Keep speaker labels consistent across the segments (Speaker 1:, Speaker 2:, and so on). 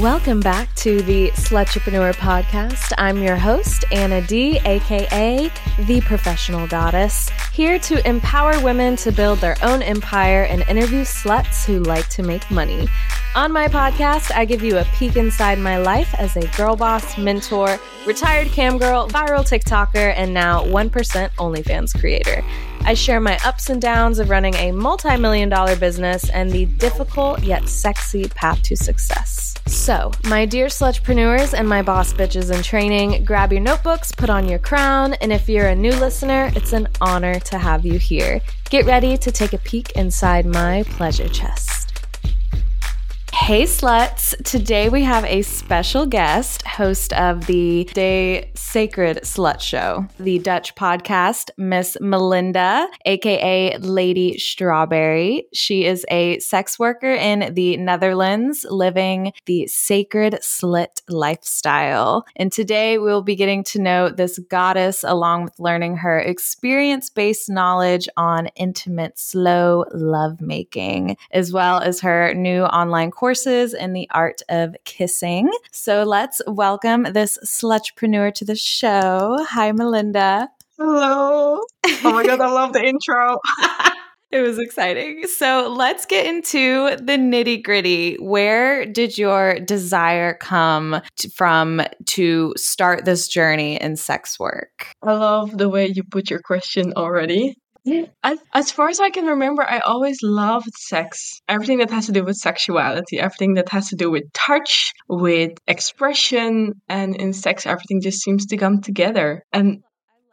Speaker 1: Welcome back to the Slutrepreneur podcast. I'm your host, Anna D, aka the professional goddess, here to empower women to build their own empire and interview sluts who like to make money. On my podcast, I give you a peek inside my life as a girl boss, mentor, retired cam girl, viral TikToker, and now 1% OnlyFans creator. I share my ups and downs of running a multi million dollar business and the difficult yet sexy path to success. So, my dear slutrepreneurs and my boss bitches in training, grab your notebooks, put on your crown, and if you're a new listener, it's an honor to have you here. Get ready to take a peek inside my pleasure chest. Hey sluts! Today we have a special guest, host of the De Sacred Slut Show, the Dutch podcast, Miss Melinde, aka Lady Strawberrie. She is a sex worker in the Netherlands, living the sacred slit lifestyle. And today we'll be getting to know this goddess along with learning her experience based knowledge on intimate, slow lovemaking, as well as her new online course courses in the art of kissing. So let's welcome this slutpreneur to the show. Hi, Melinde.
Speaker 2: Hello. Oh my God, I love the intro.
Speaker 1: It was exciting. So let's get into the nitty gritty. Where did your desire come to, from to start this journey in sex work?
Speaker 2: I love the way you put your question already. As, as far as I can remember, I always loved sex. Everything that has to do with sexuality, everything that has to do with touch, with expression, and in sex, everything just seems to come together. And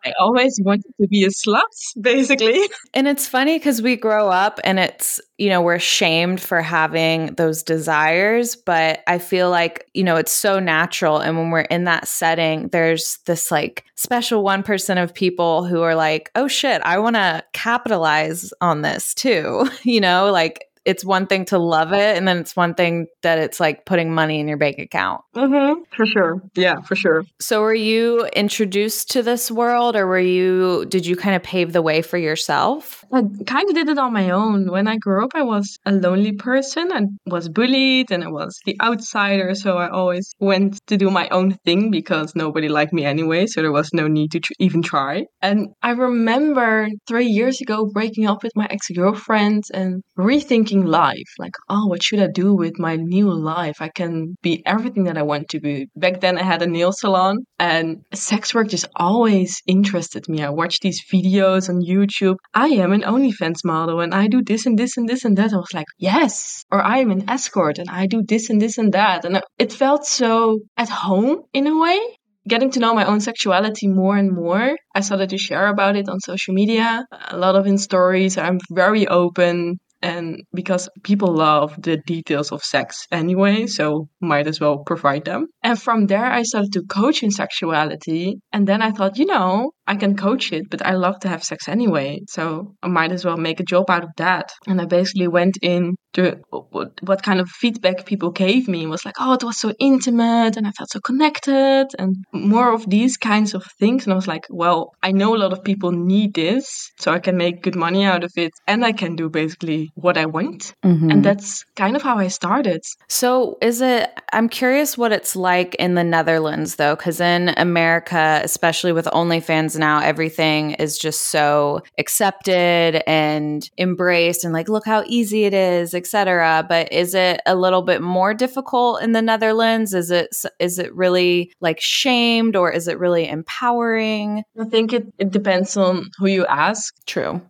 Speaker 2: I always wanted to be a slut, basically.
Speaker 1: And it's funny because we grow up and it's, you know, we're shamed for having those desires, but I feel like, you know, it's so natural. And when we're in that setting, there's this like special 1% of people who are like, oh shit, I want to capitalize on this too. you know, like it's one thing to love it and then it's one thing that it's like putting money in your bank account.
Speaker 2: Mm-hmm. for sure. Yeah for sure.
Speaker 1: So were you introduced to this world or were you did you kind of pave the way for yourself?
Speaker 2: I kind of did it on my own. When i grew up i was a lonely person and was bullied and i was the outsider so i always went to do my own thing because nobody liked me anyway so there was no need to tr- even try. And i remember three years ago breaking up with my ex-girlfriend and rethinking life. Like oh what should i do with my new life? I can be everything that i want to be. Back then i had a nail salon and sex work just always interested me. I watched these videos on youtube. I am an onlyfans model and i do this and this and this and that. I was like yes. Or i am an escort and i do this and this and that. And it felt so at home in a way. Getting to know my own sexuality more and more, I started to share about it on social media. A lot of in stories. I'm very open and because people love the details of sex anyway, so might as well provide them. And from there, I started to coach in sexuality. And then I thought, you know, I can coach it, but I love to have sex anyway. So I might as well make a job out of that. And I basically went in to what kind of feedback people gave me was like, oh, it was so intimate and I felt so connected and more of these kinds of things. And I was like, well, I know a lot of people need this, so I can make good money out of it and I can do basically what I want. Mm-hmm. And that's kind of how I started.
Speaker 1: So is it, I'm curious what it's like in the Netherlands though, because in America, especially with OnlyFans now, everything is just so accepted and embraced and like, look how easy it is, etc. But is it a little bit more difficult in the Netherlands? Is it is it really like shamed or is it really empowering?
Speaker 2: I think it, it depends on who you ask.
Speaker 1: True.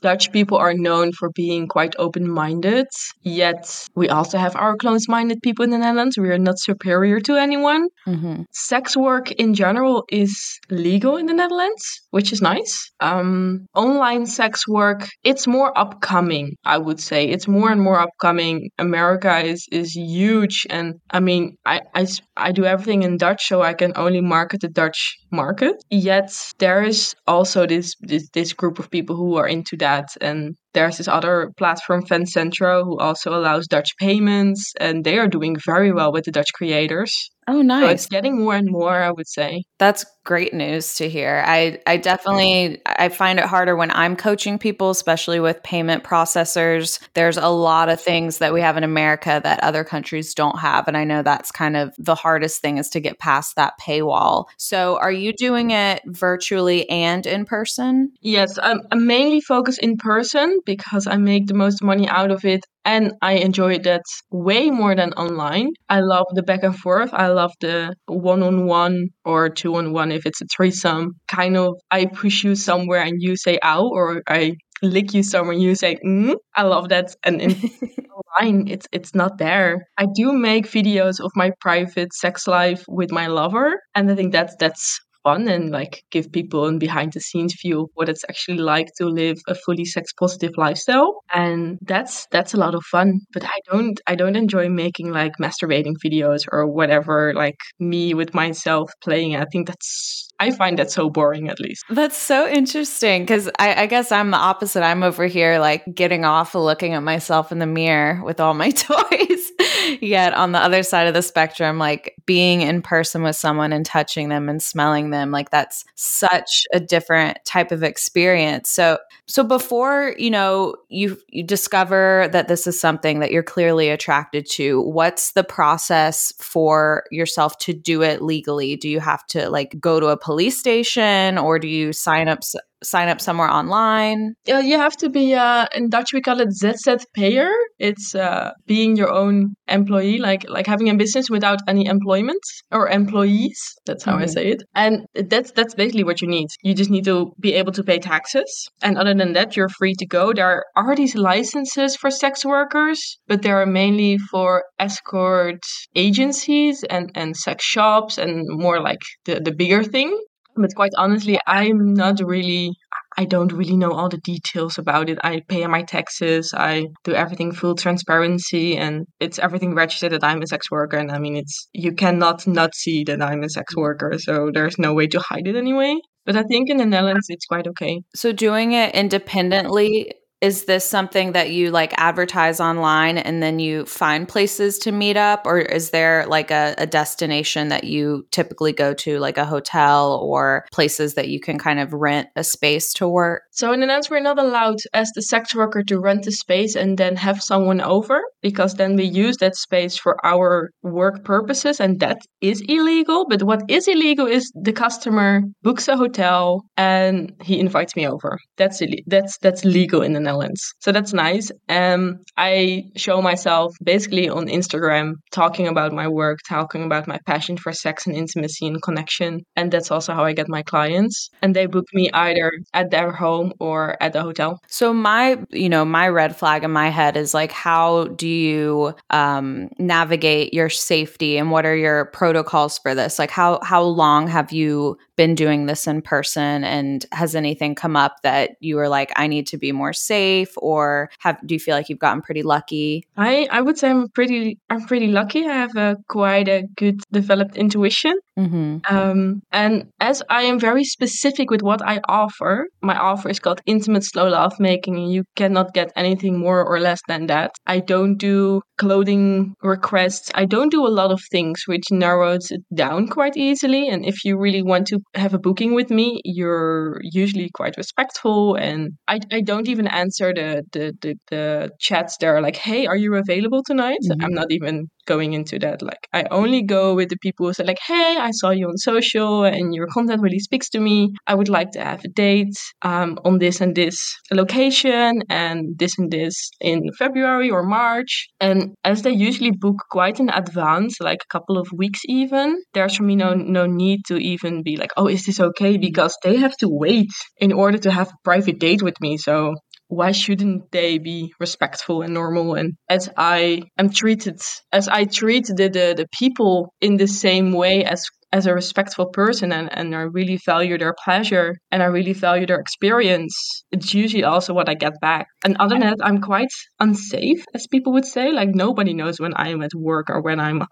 Speaker 2: Dutch people are known for being quite open minded, yet we also have our closed minded people in the Netherlands. We are not superior to anyone. Mm-hmm. Sex work in general is legal in the Netherlands, which is nice. Um, online sex work, it's more upcoming, I would say. It's more and more upcoming. America is, is huge. And I mean, I, I, I do everything in Dutch, so I can only market the Dutch market. Yet there is also this, this, this group of people who are into that and there's this other platform, Fancentro, who also allows Dutch payments, and they are doing very well with the Dutch creators.
Speaker 1: Oh, nice. So
Speaker 2: it's getting more and more, I would say.
Speaker 1: That's great news to hear. I, I definitely I find it harder when I'm coaching people, especially with payment processors. There's a lot of things that we have in America that other countries don't have. And I know that's kind of the hardest thing is to get past that paywall. So are you doing it virtually and in person?
Speaker 2: Yes, I'm, I'm mainly focused in person because I make the most money out of it and I enjoy that way more than online. I love the back and forth. I love the one on one or two on one if it's a threesome. Kind of, I push you somewhere and you say ow, or I lick you somewhere and you say mm. I love that. And in online, it's it's not there. I do make videos of my private sex life with my lover, and I think that's that's fun and like give people a behind the scenes view of what it's actually like to live a fully sex positive lifestyle. And that's that's a lot of fun but i don't i don't enjoy making like masturbating videos or whatever like me with myself playing. I think that's I find that so boring, at least.
Speaker 1: That's so interesting because I, I, guess I'm the opposite. I'm over here like getting off looking at myself in the mirror with all my toys. Yet on the other side of the spectrum, like being in person with someone and touching them and smelling them, like that's such a different type of experience. So, so before you know you you discover that this is something that you're clearly attracted to, what's the process for yourself to do it legally? Do you have to like go to a police station or do you sign up sign up somewhere online?
Speaker 2: Yeah, you have to be uh, in Dutch we call it ZZP'er. It's uh, being your own employee, like like having a business without any employment or employees. That's how mm-hmm. I say it. And that's that's basically what you need. You just need to be able to pay taxes. And other than that, you're free to go. There are these licenses for sex workers, but they are mainly for escort agencies and and sex shops and more like the the bigger thing. But quite honestly, I'm not really I don't really know all the details about it. I pay my taxes, I do everything full transparency, and it's everything registered that I'm a sex worker. And I mean, it's you cannot not see that I'm a sex mm-hmm. worker, so there's no way to hide it anyway. But I think in the Netherlands, uh, it's quite okay.
Speaker 1: So doing it independently is this something that you like advertise online and then you find places to meet up? Or is there like a, a, destination that you typically go to like a hotel or places that you can kind of rent a space to work?
Speaker 2: So in the netherlands we're not allowed as the sex worker to rent a space and then have someone over because then we use that space for our work purposes and that is illegal. But what is illegal is the customer books a hotel and he invites me over. That's that's that's legal in the netherlands So that's nice. Um, I show myself basically on Instagram talking about my work, talking about my passion for sex and intimacy and connection. And that's also how I get my clients. And they book me either at their home or at the hotel.
Speaker 1: So my, you know, my red flag in my head is like, how do you um, navigate your safety and what are your protocols for this? Like how, how long have you been doing this in person and has anything come up that you were like i need to be more safe or have do you feel like you've gotten pretty lucky?
Speaker 2: I i would say i'm pretty i'm pretty lucky. I have a quite a good developed intuition. Mm-hmm. um, and as i am very specific with what i offer my offer is called intimate slow love making and you cannot get anything more or less than that. I don't do clothing requests. I don't do a lot of things which narrows it down quite easily and if you really want to have a booking with me, you're usually quite respectful, and I, I don't even answer the, the the the chats. They're like, "Hey, are you available tonight?" Mm-hmm. I'm not even going into that. Like, I only go with the people who say like, "Hey, I saw you on social, and your content really speaks to me. I would like to have a date um, on this and this location, and this and this in February or March." And as they usually book quite in advance, like a couple of weeks even, there's for me no no need to even be like, oh, is this okay? Because they have to wait in order to have a private date with me. So why shouldn't they be respectful and normal? And as i am treated as i treat the, the, the people in the same way as as a respectful person and, and I really value their pleasure and I really value their experience, it's usually also what I get back. And other than that, I'm quite unsafe, as people would say. Like nobody knows when I'm at work or when I'm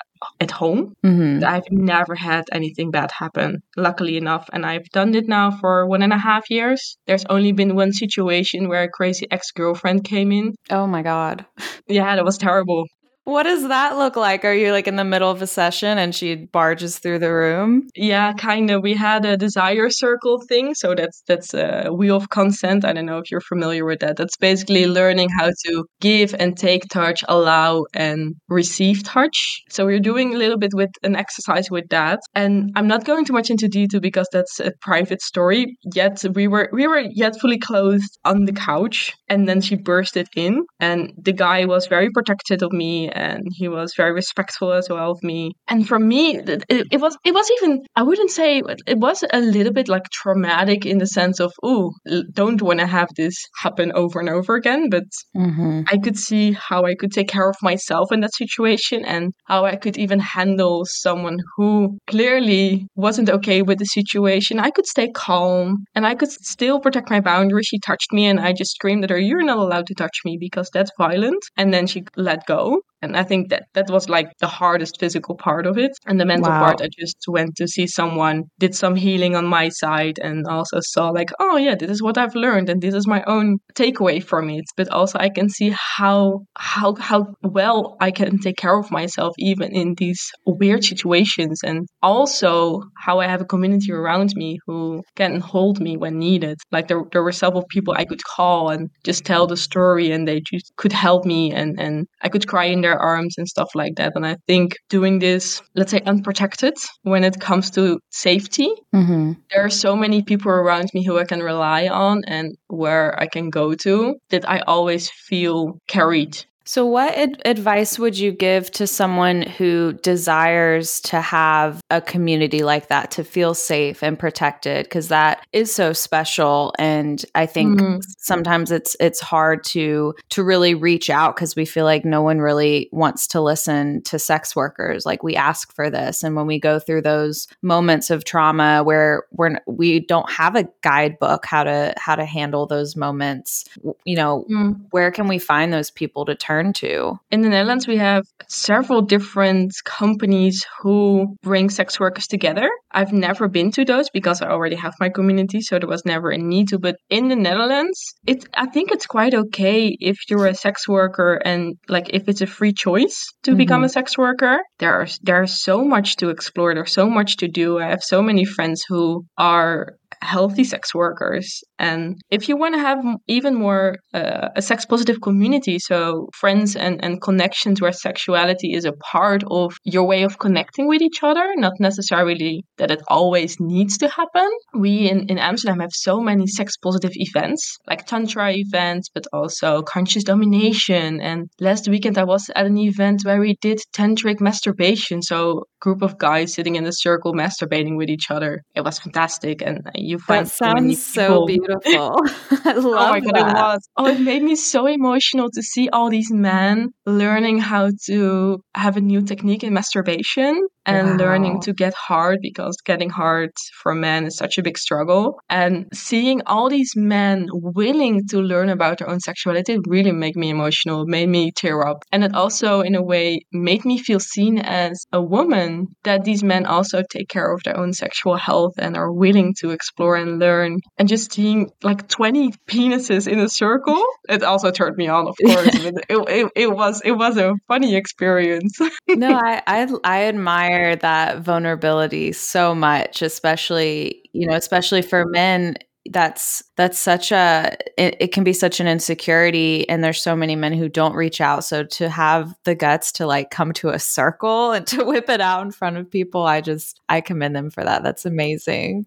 Speaker 2: at home. Mm-hmm. I've never had anything bad happen, luckily enough. And I've done it now for one and a half years. There's only been one situation where a crazy ex girlfriend came in.
Speaker 1: Oh my God.
Speaker 2: Yeah, that was terrible.
Speaker 1: What does that look like? Are you like in the middle of a session and she barges through the room?
Speaker 2: Yeah, kind of. We had a desire circle thing, so that's that's a wheel of consent. I don't know if you're familiar with that. That's basically learning how to give and take touch, allow and receive touch. So we're doing a little bit with an exercise with that, and I'm not going too much into detail because that's a private story. Yet we were we were yet fully clothed on the couch, and then she bursted in, and the guy was very protective of me and he was very respectful as well of me. And for me, it, it was it was even I wouldn't say it was a little bit like traumatic in the sense of oh don't want to have this happen over and over again. But mm-hmm. I could see how I could take care of myself in that situation and how I could even handle someone who clearly wasn't okay with the situation. I could stay calm and I could still protect my boundaries. She touched me and I just screamed at her, "You're not allowed to touch me because that's violent." And then she let go. And I think that that was like the hardest physical part of it. And the mental wow. part, I just went to see someone, did some healing on my side, and also saw like, oh yeah, this is what I've learned, and this is my own takeaway from it. But also, I can see how how how well I can take care of myself even in these weird situations, and also how I have a community around me who can hold me when needed. Like there there were several people I could call and just tell the story, and they just could help me, and and I could cry in their their arms and stuff like that. And I think doing this, let's say, unprotected when it comes to safety, mm-hmm. there are so many people around me who I can rely on and where I can go to that I always feel carried
Speaker 1: so, what ad- advice would you give to someone who desires to have a community like that, to feel safe and protected? Because that is so special, and I think mm-hmm. sometimes it's it's hard to to really reach out because we feel like no one really wants to listen to sex workers. Like we ask for this, and when we go through those moments of trauma where we're we don't have a guidebook how to how to handle those moments, you know, mm. where can we find those people to turn? Turn to?
Speaker 2: In the Netherlands, we have several different companies who bring sex workers together. I've never been to those because I already have my community, so there was never a need to. But in the Netherlands, it I think it's quite okay if you're a sex worker and like if it's a free choice to mm-hmm. become a sex worker. There's there's so much to explore. There's so much to do. I have so many friends who are healthy sex workers. And if you want to have even more uh, a sex positive community, so friends and, and connections where sexuality is a part of your way of connecting with each other, not necessarily that it always needs to happen. We in, in Amsterdam have so many sex positive events, like Tantra events, but also conscious domination. And last weekend I was at an event where we did tantric masturbation. So group of guys sitting in a circle masturbating with each other. It was fantastic. And you find
Speaker 1: that sounds so beautiful. I love oh my god,
Speaker 2: that. it was. Oh, it made me so emotional to see all these men learning how to have a new technique in masturbation and wow. learning to get hard because getting hard for men is such a big struggle. And seeing all these men willing to learn about their own sexuality really made me emotional, made me tear up. And it also, in a way, made me feel seen as a woman that these men also take care of their own sexual health and are willing to explore and learn. And just seeing like 20 penises in a circle, it also turned me on, of course. it, it, it, was it was a funny experience.
Speaker 1: no, I, I, I admire admire that vulnerability so much, especially, you know, especially for men that's that's such a it, it, can be such an insecurity and there's so many men who don't reach out so to have the guts to like come to a circle and to whip it out in front of people i just i commend them for that that's amazing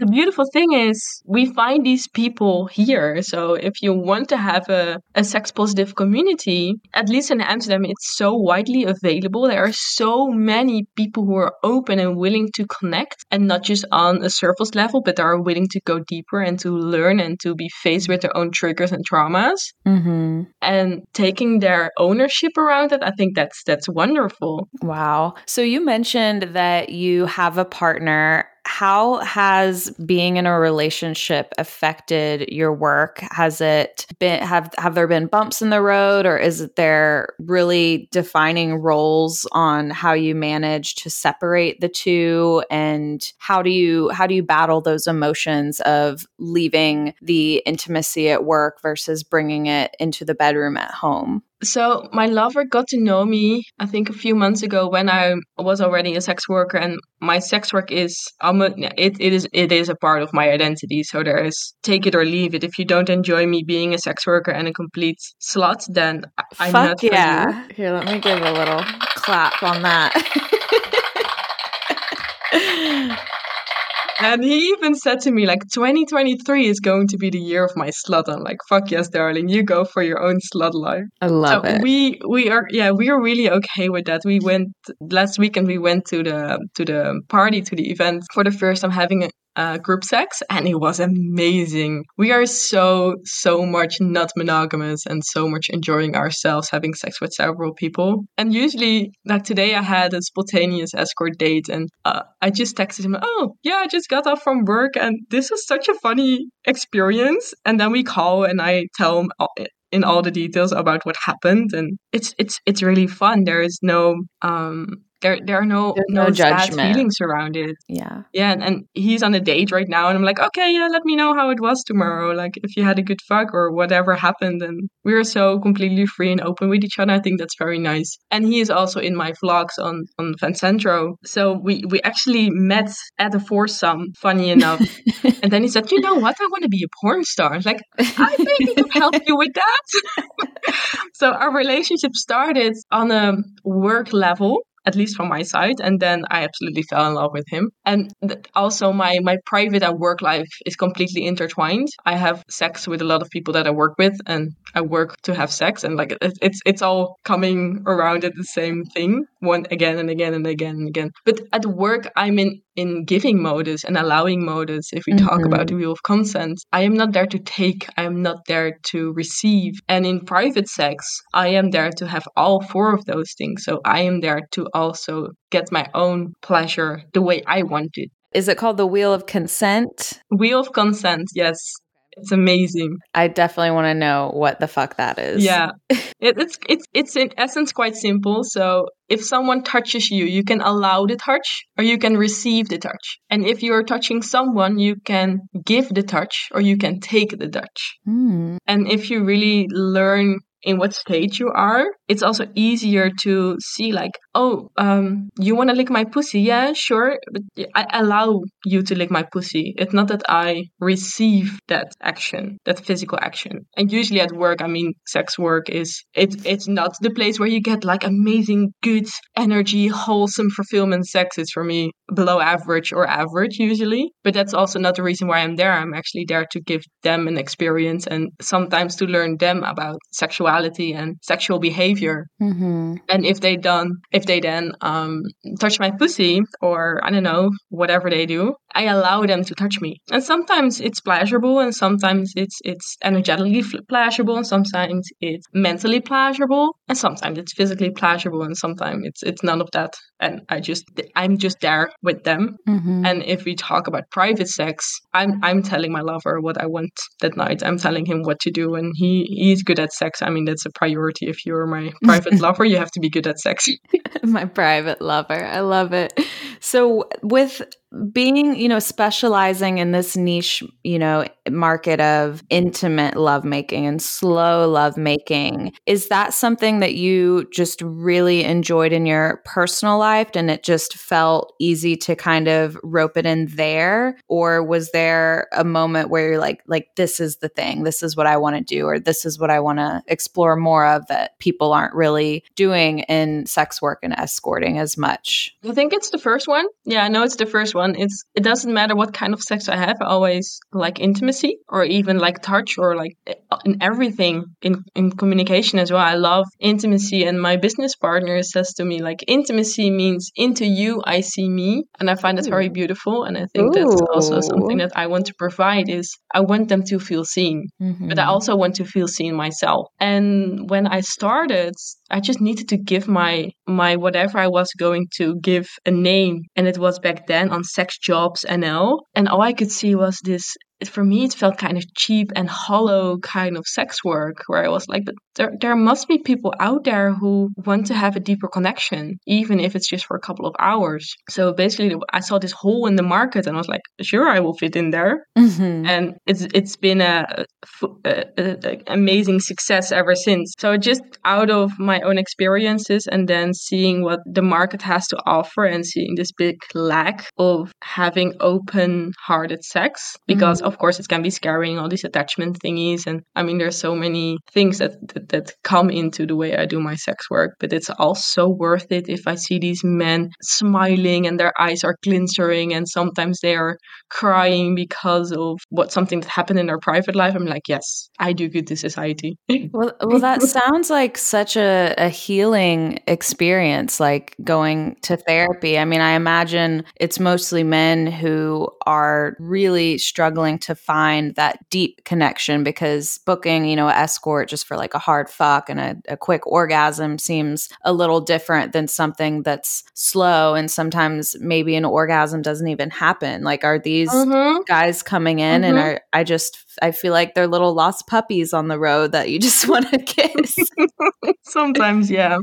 Speaker 2: the beautiful thing is we find these people here. So if you want to have a, a sex positive community, at least in Amsterdam, it's so widely available. There are so many people who are open and willing to connect and not just on a surface level, but are willing to go deeper and to learn and to be faced with their own triggers and traumas. Mm-hmm. And taking their ownership around it, I think that's that's wonderful.
Speaker 1: Wow. So you mentioned that you have a partner how has being in a relationship affected your work? Has it been have have there been bumps in the road or is there really defining roles on how you manage to separate the two? And how do you how do you battle those emotions of leaving the intimacy at work versus bringing it into the bedroom at home
Speaker 2: so my lover got to know me, I think, a few months ago when I was already a sex worker, and my sex work is um, it, it is it is a part of my identity. So there is take it or leave it. If you don't enjoy me being a sex worker and a complete slut, then I'm
Speaker 1: Fuck
Speaker 2: not
Speaker 1: yeah. Here, let me give a little clap on that.
Speaker 2: And he even said to me, like, 2023 is going to be the year of my slut. I'm like, fuck yes, darling, you go for your own slut life.
Speaker 1: I love so it.
Speaker 2: We we are yeah, we are really okay with that. We went last weekend we went to the to the party, to the event for the first time having a, uh, group sex and it was amazing. We are so, so much not monogamous and so much enjoying ourselves having sex with several people. And usually, like today, I had a spontaneous escort date and uh, I just texted him, Oh, yeah, I just got off from work and this was such a funny experience. And then we call and I tell him in all the details about what happened and it's it's it's really fun there is no um there there are no There's no, no judgment. feelings around it.
Speaker 1: Yeah.
Speaker 2: Yeah and, and, he's on a date right now and i'm like okay yeah let me know how it was tomorrow like if you had a good fuck or whatever happened and we are so completely free and open with each other. I think that's very nice. And he is also in my vlogs on on Fancentro. So we we actually met at a foursome funny enough. And then he said you know what? I want to be a porn star. Like, I was like i can help you with that. So our relationship started on a work level at least from my side. And then I absolutely fell in love with him. And also, my my private and work life is completely intertwined. I have sex with a lot of people that I work with, and I work to have sex, and like it, it's it's all coming around at the same thing, one again and again and again and again. But at work, I'm in in giving modus and allowing modus, if we mm-hmm. talk about the wheel of consent, I am not there to take, I am not there to receive. And in private sex, I am there to have all four of those things. So I am there to also get my own pleasure the way I want it.
Speaker 1: Is it called the wheel of consent?
Speaker 2: Wheel of consent, yes. It's amazing.
Speaker 1: I definitely want to know what the fuck that is.
Speaker 2: Yeah. it, it's it's it's in essence quite simple. So if someone touches you, you can allow the touch or you can receive the touch. And if you're touching someone, you can give the touch or you can take the touch. Mm. And if you really learn in what stage you are, it's also easier to see like, oh, um, you want to lick my pussy? Yeah, sure. But I allow you to lick my pussy. It's not that I receive that action, that physical action. And usually at work, I mean, sex work is it's it's not the place where you get like amazing, good energy, wholesome fulfillment. Sex is for me below average or average usually. But that's also not the reason why I'm there. I'm actually there to give them an experience and sometimes to learn them about sexuality sexuality and sexual behavior. Mm-hmm. And if they done, if they then um, touch my pussy or I don't know whatever they do, I allow them to touch me. And sometimes it's pleasurable, and sometimes it's it's energetically pleasurable, and sometimes it's mentally pleasurable, and sometimes it's physically pleasurable, and sometimes it's it's none of that. And I just I'm just there with them. Mm-hmm. And if we talk about private sex, I'm I'm telling my lover what I want that night. I'm telling him what to do, and he he's good at sex. I mean, that's a priority. If you're my private lover, you have to be good at sex.
Speaker 1: my private lover, I love it. So with being, you know, specializing in this niche, you know, market of intimate lovemaking and slow lovemaking, is that something that you just really enjoyed in your personal life and it just felt easy to kind of rope it in there? Or was there a moment where you're like, like, this is the thing, this is what I want to do, or this is what I want to explore more of that people aren't really doing in sex work and escorting as much?
Speaker 2: I think it's the first one. Yeah, I know it's the first one one. It's it doesn't matter what kind of sex I have. I always like intimacy or even like touch or like in everything in in communication as well. I love intimacy, and my business partner says to me like intimacy means into you I see me, and I find it very beautiful. And I think Ooh. that's also something that I want to provide is I want them to feel seen, mm-hmm. but I mm-hmm. also want to feel seen myself. And when I started, I just needed to give my my whatever I was going to give a name, and it was back then on Sex Jobs NL, and all I could see was this for me it felt kind of cheap and hollow kind of sex work where i was like but there, there must be people out there who want to have a deeper connection even if it's just for a couple of hours. So basically i saw this hole in the market and i was like sure i will fit in there. Mm-hmm. and it's it's been a, a, a, amazing success ever since. So just out of my own experiences and then seeing what the market has to offer and seeing this big lack of having open hearted sex because mm-hmm of course it can be scary all these attachment thingies and i mean there's so many things that, that, that come into the way i do my sex work but it's also worth it if i see these men smiling and their eyes are glinting and sometimes they are crying because of what something that happened in their private life. I'm like yes i do good to society.
Speaker 1: Well well that sounds like such a, a healing experience like going to therapy. I mean i imagine it's mostly men who are really struggling to find that deep connection because booking, you know, escort just for like a hard fuck and a, a quick orgasm seems a little different than something that's slow. And sometimes maybe an orgasm doesn't even happen. Like, are these mm-hmm. guys coming in mm-hmm. and are, I just, I feel like they're little lost puppies on the road that you just want to kiss.
Speaker 2: sometimes, yeah.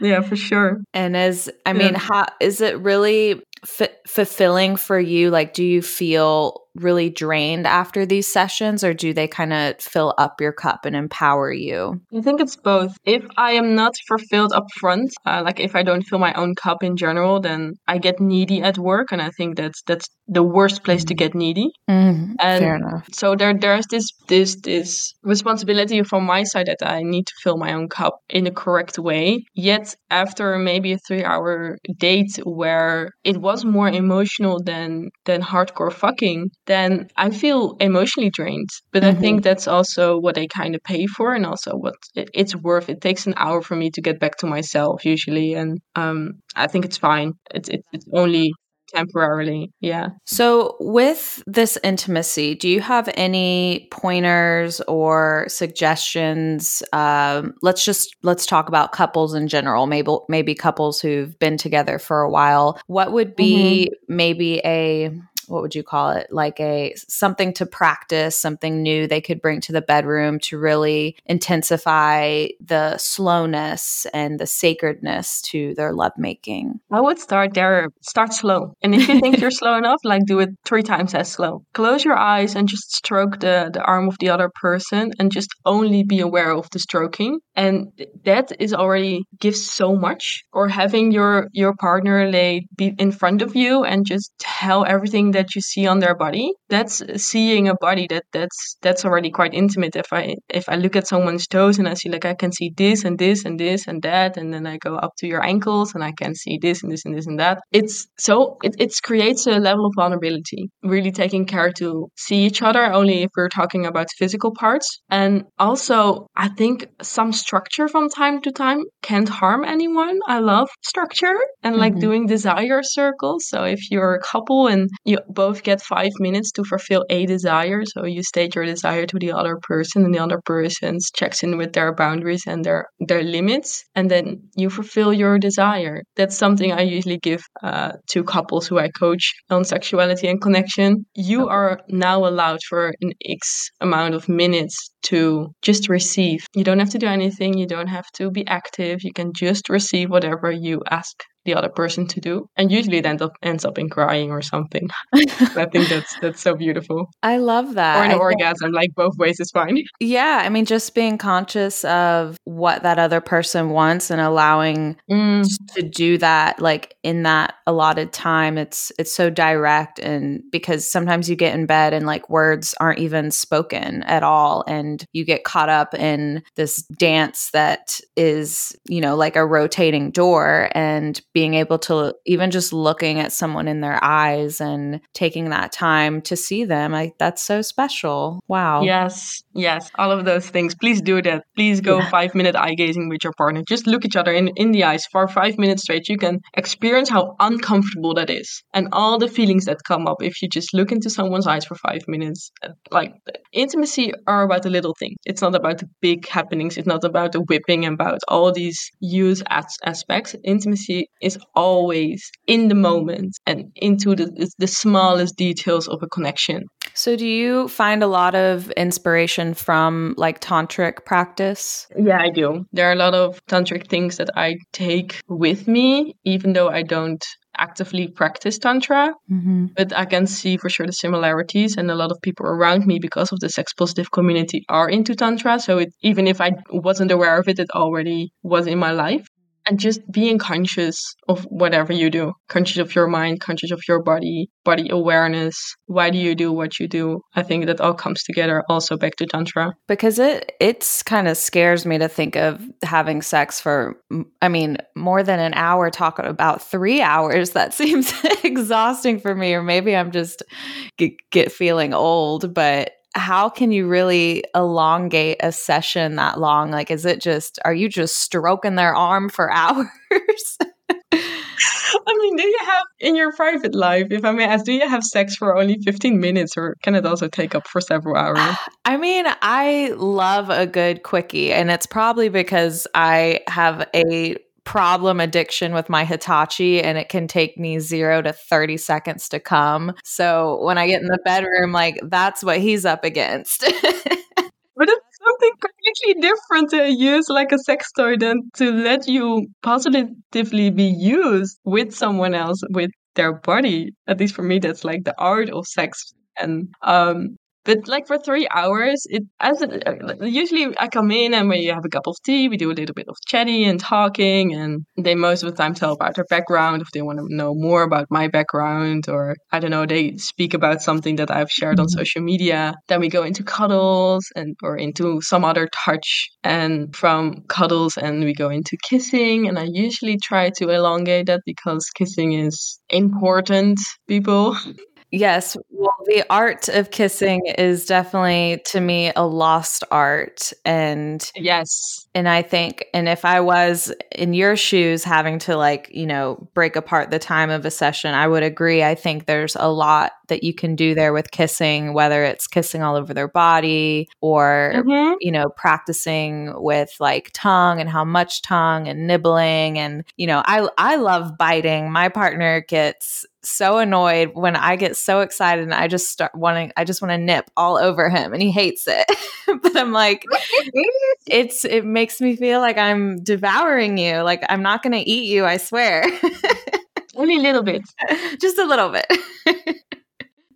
Speaker 2: Yeah, for sure.
Speaker 1: And as, I mean, how is it really f- fulfilling for you? Like, do you feel really drained after these sessions or do they kind of fill up your cup and empower you?
Speaker 2: I think it's both. If I am not fulfilled up front, uh, like if I don't fill my own cup in general, then I get needy at work and I think that's that's the worst place to get needy. Mm, and fair enough. so there there's this this this responsibility from my side that I need to fill my own cup in the correct way. Yet after maybe a 3-hour date where it was more emotional than than hardcore fucking, then I feel emotionally drained. But mm-hmm. I think that's also what I kind of pay for and also what it's worth. It takes an hour for me to get back to myself usually. And um, I think it's fine. It's, it's, it's only temporarily. Yeah.
Speaker 1: So, with this intimacy, do you have any pointers or suggestions? Um, let's just let's talk about couples in general. Maybe maybe couples who've been together for a while. What would be mm-hmm. maybe a what would you call it? Like a something to practice something new they could bring to the bedroom to really intensify the slowness and the sacredness to their lovemaking.
Speaker 2: I would start there start slow. And if you think you're slow enough like do it three times as slow. Close your eyes and just stroke the, the arm of the other person and just only be aware of the stroking. And that is already gives so much. Or having your your partner lay be in front of you and just tell everything that you see on their body that's seeing a body that that's that's already quite intimate. If i if i look at someone's toes and i see like i can see this and this and this and that and then i go up to your ankles and i can see this and this and this and that. It's so it, it creates a level of vulnerability really taking care to see each other only if we're talking about physical parts. And also i think some structure from time to time can't harm anyone. I love structure and like mm-hmm. doing desire circles. So if you're a couple and you both get five minutes to fulfill a desire. So you state your desire to the other person, and the other person checks in with their boundaries and their their limits, and then you fulfill your desire. That's something I usually give uh, to couples who I coach on sexuality and connection. You are now allowed for an X amount of minutes to just receive. You don't have to do anything. You don't have to be active. You can just receive whatever you ask the other person to do and usually it ends up ends up in crying or something. I think that's that's so beautiful.
Speaker 1: I love that.
Speaker 2: Or an I orgasm think, like both ways is fine.
Speaker 1: Yeah i mean just being conscious of what that other person wants and allowing mm. to do that like in that allotted time it's it's so direct and because sometimes you get in bed and like words aren't even spoken at all and you get caught up in this dance that is you know like a rotating door and being able to even just looking at someone in their eyes and taking that time to see them I that's so special. Wow.
Speaker 2: Yes yes all of those things. Please do that. Please go yeah. 5 minute eye gazing with your partner. Just look each other in in the eyes for 5 minutes straight. You can experience how uncomfortable that is and all the feelings that come up if you just look into someone's eyes for 5 minutes like intimacy are about the little things it's not about the big happenings. It's not about the whipping about all these use as- aspects. Intimacy is always in the moment and into the the smallest details of a connection
Speaker 1: so, do you find a lot of inspiration from like tantric practice?
Speaker 2: Yeah, I do. There are a lot of tantric things that I take with me, even though I don't actively practice tantra mm-hmm. but i can see for sure the similarities and a lot of people around me because of the sex positive community are into tantra so it, even if i wasn't aware of it it already was in my life and just being conscious of whatever you do conscious of your mind conscious of your body body awareness. Why do you do what you do? I think that all comes together also back to tantra.
Speaker 1: Because it it's kind of scares me to think of having sex for i mean more than an hour talking about three hours. That seems exhausting for me or maybe i'm just get, get feeling old but how can you really elongate a session that long? Like, is it just, are you just stroking their arm for hours?
Speaker 2: I mean, do you have in your private life, if I may ask, do you have sex for only 15 minutes or can it also take up for several hours?
Speaker 1: I mean, I love a good quickie, and it's probably because I have a problem addiction with my Hitachi and it can take me zero to 30 seconds to come. So when I get in the bedroom, like that's what he's up against.
Speaker 2: but it's something completely different to use like a sex toy than to let you positively be used with someone else with their body. At least for me, that's like the art of sex. And um, but like for three hours, it as it, uh, usually I come in and we have a cup of tea, we do a little bit of chatting and talking, and they most of the time tell about their background if they want to know more about my background, or I don't know, they speak about something that I've shared mm-hmm. on social media. Then we go into cuddles and or into some other touch, and from cuddles and we go into kissing, and I usually try to elongate that because kissing is important, people.
Speaker 1: Yes. Well, the art of kissing is definitely to me a lost art. And
Speaker 2: yes.
Speaker 1: And I think, and if I was in your shoes having to like, you know, break apart the time of a session, I would agree. I think there's a lot that you can do there with kissing, whether it's kissing all over their body or, mm-hmm. you know, practicing with like tongue and how much tongue and nibbling. And, you know, I, I love biting. My partner gets so annoyed when I get so excited and I just start wanting I just want to nip all over him and he hates it. but I'm like it's it makes me feel like I'm devouring you. Like I'm not going to eat you, I swear.
Speaker 2: Only a little bit.
Speaker 1: just a little bit.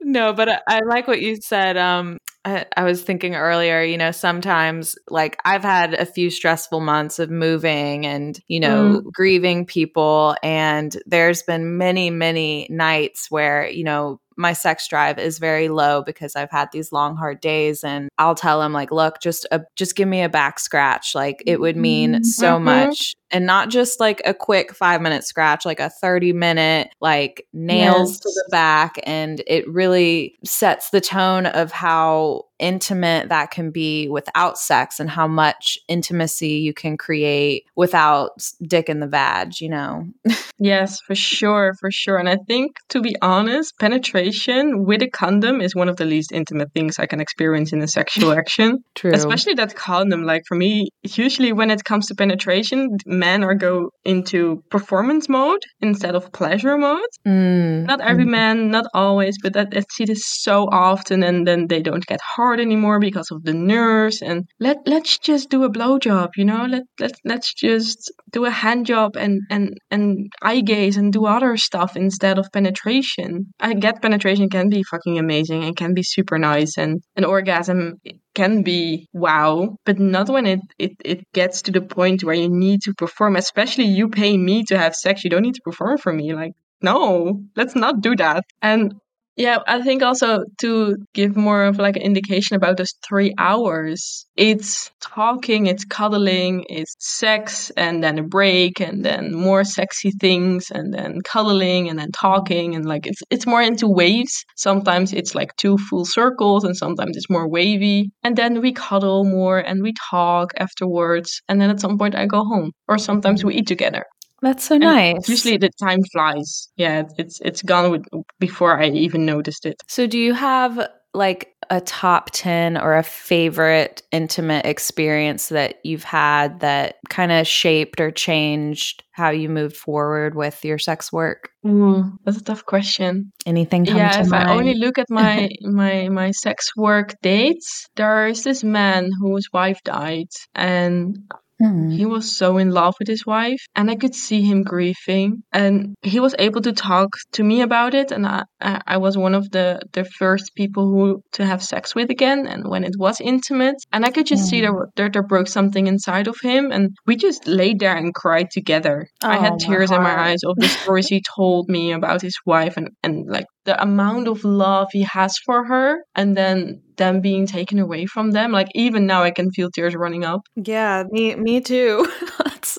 Speaker 1: no, but I, I like what you said um I, was thinking earlier, you know, sometimes like I've had a few stressful months of moving and, you know, mm. grieving people. And there's been many, many nights where, you know, my sex drive is very low because I've had these long hard days and I'll tell him like look just a, just give me a back scratch like it would mean mm-hmm. so mm-hmm. much and not just like a quick 5 minute scratch like a 30 minute like nails yes. to the back and it really sets the tone of how intimate that can be without sex and how much intimacy you can create without dick in the vag, you know?
Speaker 2: yes, for sure, for sure. And I think, to be honest, penetration with a condom is one of the least intimate things I can experience in a sexual action.
Speaker 1: True.
Speaker 2: Especially that condom. Like for me, usually when it comes to penetration, men are go into performance mode instead of pleasure mode. Mm. Not every mm. man, not always, but that, I see this so often and then they don't get hard anymore because of the nerves and let let's just do a blowjob you know? Let let let's just do a hand job and and and eye gaze and do other stuff instead of penetration. I get penetration can be fucking amazing and can be super nice and an orgasm can be wow. But not when it, it it gets to the point where you need to perform especially you pay me to have sex. You don't need to perform for me. Like no let's not do that. And yeah, I think also to give more of like an indication about those three hours, it's talking, it's cuddling, it's sex, and then a break, and then more sexy things, and then cuddling, and then talking, and like it's it's more into waves. Sometimes it's like two full circles, and sometimes it's more wavy, and then we cuddle more and we talk afterwards, and then at some point I go home, or sometimes we eat together.
Speaker 1: That's so nice.
Speaker 2: Usually the time flies. Yeah, it's it's gone with, before I even noticed it.
Speaker 1: So do you have like a top 10 or a favorite intimate experience that you've had that kind of shaped or changed how you moved forward with your sex work?
Speaker 2: Mm, that's a tough question.
Speaker 1: Anything come
Speaker 2: yeah,
Speaker 1: to
Speaker 2: if
Speaker 1: mind?
Speaker 2: I only look at my my my sex work dates, there is this man whose wife died and
Speaker 1: Hmm.
Speaker 2: he was so in love with his wife, and I could see him grieving. And he was able to talk to me about it, and I, I I was one of the the first people who to have sex with again. And when it was intimate, and I could just see there, there there broke something inside of him, and we just laid there and cried together. I
Speaker 1: Oh,
Speaker 2: had
Speaker 1: my
Speaker 2: tears in my eyes of the stories he told me about his wife, and and like the amount of love he has for her, and then them being taken away from them. Like even now, I can feel tears running up.
Speaker 1: Yeah, me me too. that's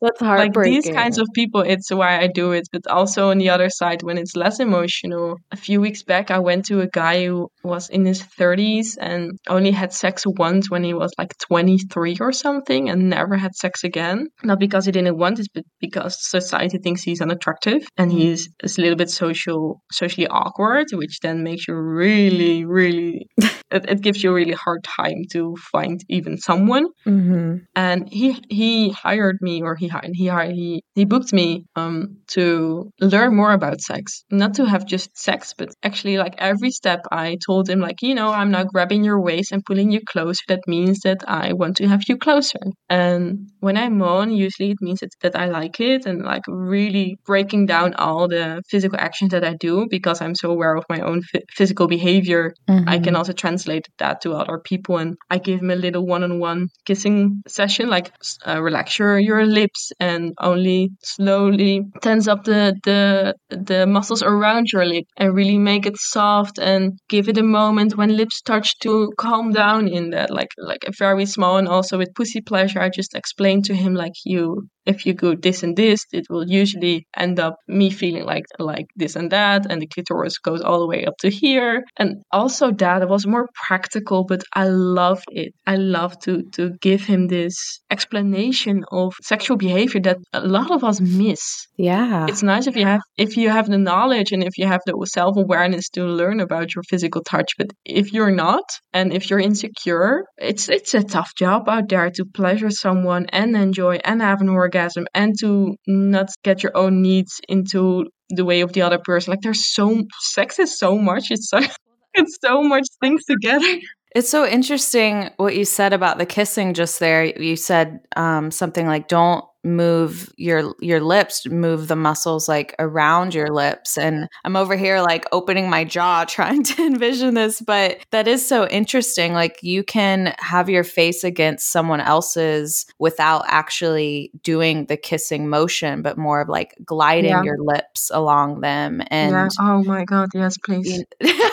Speaker 1: that's
Speaker 2: like these kinds of people it's why i do it but also on the other side when it's less emotional a few weeks back i went to a guy who was in his 30s and only had sex once when he was like 23 or something and never had sex again. Not because he didn't want it but because society thinks he's unattractive and he's a little bit social socially awkward which then makes you really really it, it gives you a really hard time to find even someone.
Speaker 1: Hmm
Speaker 2: and he he hired me or he hi- he he he booked me um to learn more about sex. Not to have just sex but actually like every step i told him like you know i'm now grabbing your waist and pulling you closer that means that i want to have you closer. And when i moan usually it means that, that i like it and like really breaking down all the physical actions that i do because i'm so aware of my own phy- physical behavior. I can also translate that to other people, and I give them a little one-on-one kissing session, like uh, relax your, your lips and only slowly tense up the, the the muscles around your lip and really make it soft and give it a moment when lips touch to calm down in that, like like a very small and also with pussy pleasure. I just explained to him like you if you go this and this, it will usually end up me feeling like like this and that, and the clitoris goes all the way up to here. And also that was more practical, but I loved it. I love to to give him this explanation of sexual behavior that a lot of us miss.
Speaker 1: yeah.
Speaker 2: It's nice if you have if you have the knowledge and if you have the self awareness to learn about your physical touch. But if you're not, and if you're insecure, it's it's a tough job out there to pleasure someone and enjoy and have an orgasm and to not get your own needs into the way of the other person. Like there's so sex is so much. It's so it's so much things together.
Speaker 1: It's so interesting what you said about the kissing just there. You said um, something like, "Don't move your your lips, move the muscles like around your lips." And I'm over here like opening my jaw, trying to envision this. But that is so interesting. Like you can have your face against someone else's without actually doing the kissing motion, but more of like gliding
Speaker 2: Yeah.
Speaker 1: your lips along them. And
Speaker 2: yeah. Oh my god. Yes, please.
Speaker 1: you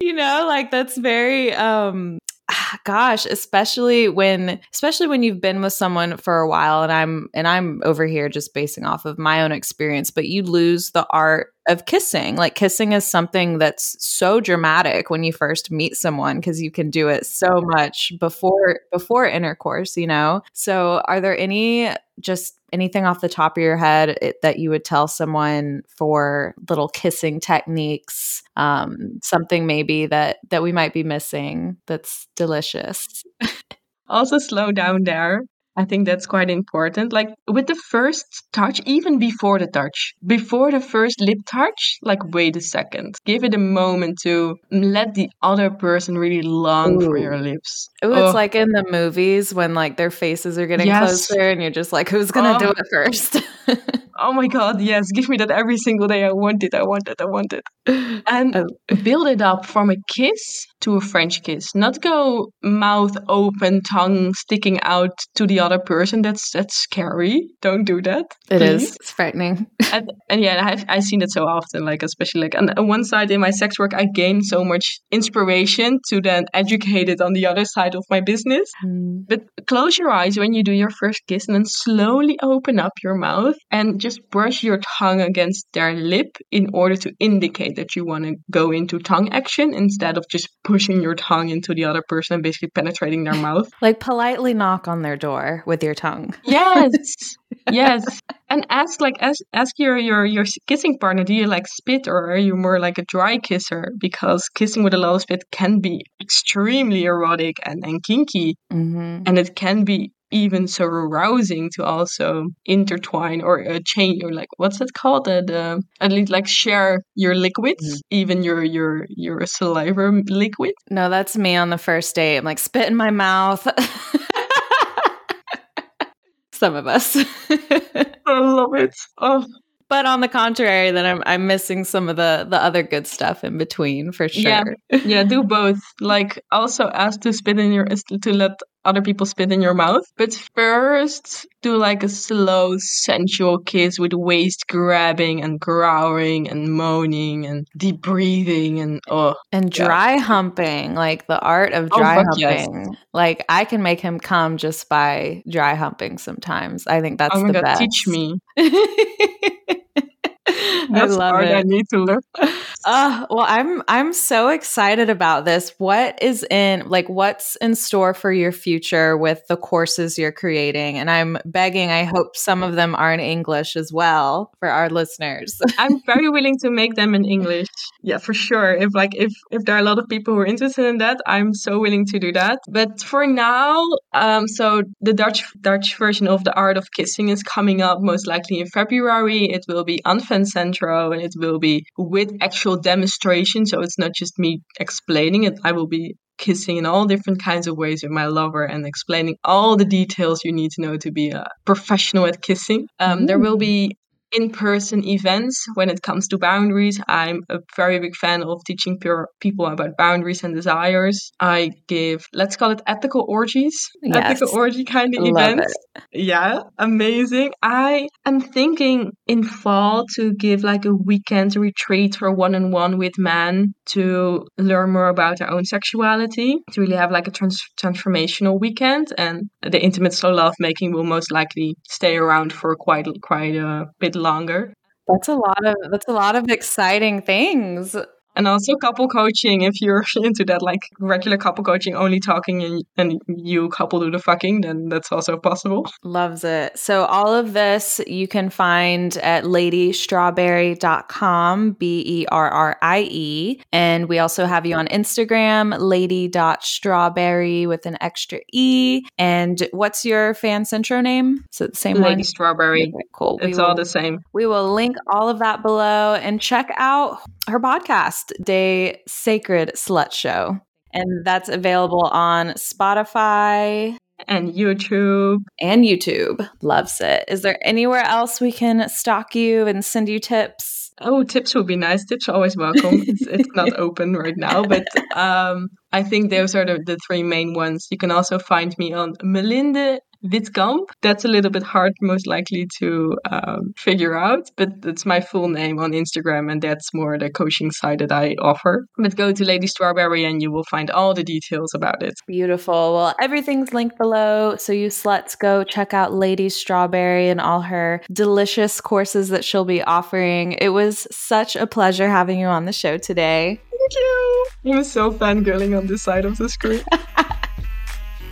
Speaker 1: you know like that's very um Ah, gosh especially when especially when you've been with someone for a while and i'm and i'm over here just basing off of my own experience but you lose the art of kissing. Like kissing is something that's so dramatic when you first meet someone because you can do it so much before before intercourse you know? So are there any just anything off the top of your head it, that you would tell someone for little kissing techniques um, something maybe that that we might be missing that's delicious?
Speaker 2: Also slow down there I think that's quite important. Like with the first touch, even before the touch, before the first lip touch, like wait a second. Give it a moment to let the other person really long Ooh. for your lips.
Speaker 1: Ooh, oh. it's like in the movies when like their faces are getting yes. closer and you're just like, who's gonna oh. do it first?
Speaker 2: oh my god, yes, give me that every single day. I want it, I want it, I want it. And oh. build it up from a kiss to a French kiss. Not go mouth open, tongue sticking out to the other person. That's that's scary. Don't do that.
Speaker 1: It please. is. It's frightening.
Speaker 2: and, and, yeah, I've I've seen it so often. Like especially like on, on one side in my sex work, I gain so much inspiration to then educate it on the other side of my business. Mm. But close your eyes when you do your first kiss, and then slowly open up your mouth and just brush your tongue against their lip in order to indicate that you want to go into tongue action instead of just pushing your tongue into the other person and basically penetrating their mouth.
Speaker 1: Like politely knock on their door with your tongue.
Speaker 2: Yes. yes. And ask like ask ask your your your kissing partner, do you like spit or are you more like a dry kisser? Because kissing with a lot of spit can be extremely erotic and, and kinky. Mm-hmm. And it can be even so arousing to also intertwine or uh, change or like what's it called? Uh, at least like share your liquids mm-hmm. even your your your saliva liquid?
Speaker 1: No that's me on the first date i'm like spit in my mouth. Some of us.
Speaker 2: I love it. Oh.
Speaker 1: But on the contrary, then I'm I'm missing some of the the other good stuff in between for sure.
Speaker 2: Yeah, yeah, do both. Like also ask to spit in your to let other people spit in your mouth, but first do like a slow sensual kiss with waist grabbing and growling and moaning and deep breathing and oh
Speaker 1: and dry yeah. humping, like the art of oh, dry oh, humping. Yes. Like I can make him come just by dry humping sometimes. I think that's oh the God, best.
Speaker 2: Teach me. That's I love hard. It. I need to learn.
Speaker 1: uh, well, I'm I'm so excited about this. What is in like what's in store for your future with the courses you're creating? And I'm begging, I hope some of them are in English as well for our listeners.
Speaker 2: I'm very willing to make them in English. Yeah, for sure. If like if if there are a lot of people who are interested in that, I'm so willing to do that. But for now, um, so the Dutch Dutch version of the art of kissing is coming up most likely in February. It will be on Fan Centro and it will be with actual demonstration. So it's not just me explaining it. I will be kissing in all different kinds of ways with my lover and explaining all the details you need to know to be a professional at kissing. Um, there will be in person events when it comes to boundaries. I'm a very big fan of teaching people about boundaries and desires. I give, let's call it ethical orgies, yes. ethical orgy kind of events. Yeah, amazing. I am thinking in fall to give like a weekend retreat for one on one with men to learn more about their own sexuality, to really have like a trans- transformational weekend. And the intimate slow love making will most likely stay around for quite, quite a bit longer.
Speaker 1: That's a lot of that's a lot of exciting things
Speaker 2: and also couple coaching if you're into that like regular couple coaching only talking and, and you couple do the fucking then that's also possible.
Speaker 1: Loves it. So all of this you can find at ladystrawberrie.com b-e-r-r-i-e and we also have you on instagram lady.strawberrie with an extra e. And what's your FanCentro name? So the same
Speaker 2: lady
Speaker 1: one?
Speaker 2: strawberry. Okay,
Speaker 1: cool.
Speaker 2: It's will, all the same.
Speaker 1: we will link all of that below. And check out her podcast De Sacred Slut Show. And that's available on Spotify
Speaker 2: and YouTube.
Speaker 1: And YouTube. Loves it. Is there anywhere else we can stalk you and send you tips?
Speaker 2: Oh, tips would be nice. Tips are always welcome. it's, it's not open right now, but um, I think those are the, the three main ones. You can also find me on Melinde Witkamp. That's a little bit hard, most likely, to um, figure out, but it's my full name on Instagram, and that's more the coaching side that I offer. But go to Lady Strawberrie and you will find all the details about it.
Speaker 1: Beautiful. Well, everything's linked below. So you sluts go check out Lady Strawberrie and all her delicious courses that she'll be offering. It was such a pleasure having you on the show today.
Speaker 2: Thank you. It was so fangirling on this side of the screen.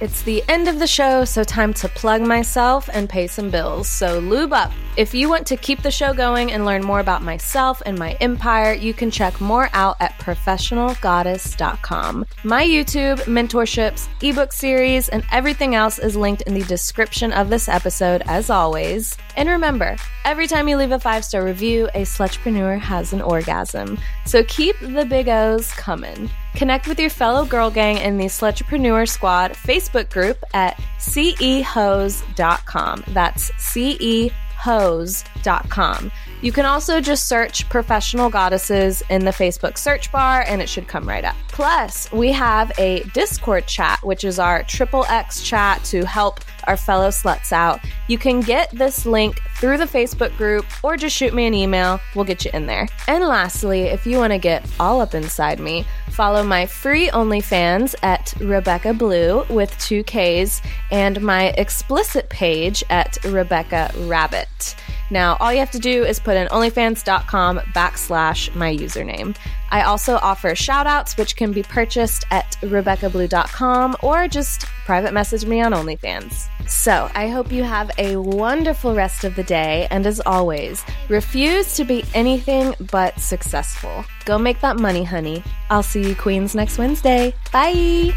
Speaker 3: It's the end of the show, so time to plug myself and pay some bills. So lube up. If you want to keep the show going and learn more about myself and my empire, you can check more out at professionalgoddess.com. My YouTube, mentorships, ebook series, and everything else is linked in the description of this episode, as always. And remember, every time you leave a five star review, a slutrepreneur has an orgasm. So keep the big O's coming. Connect with your fellow girl gang in the Slutrepreneur Squad Facebook group at cehose.com. That's cehose.com. You can also just search professional goddesses in the Facebook search bar and it should come right up. Plus, we have a Discord chat, which is our triple X chat to help our fellow sluts out. You can get this link through the Facebook group or just shoot me an email. We'll get you in there. And lastly, if you want to get all up inside me, follow my free OnlyFans at Rebekka Blue with two Ks and my explicit page at Rebekka Rabbit. Now, all you have to do is put in onlyfans.com backslash my username. I also offer shoutouts, which can be purchased at RebekkaBlue.com or just private message me on OnlyFans. So I hope you have a wonderful rest of the day. And as always, refuse to be anything but successful. Go make that money, honey. I'll see you, Queens, next Wednesday. Bye.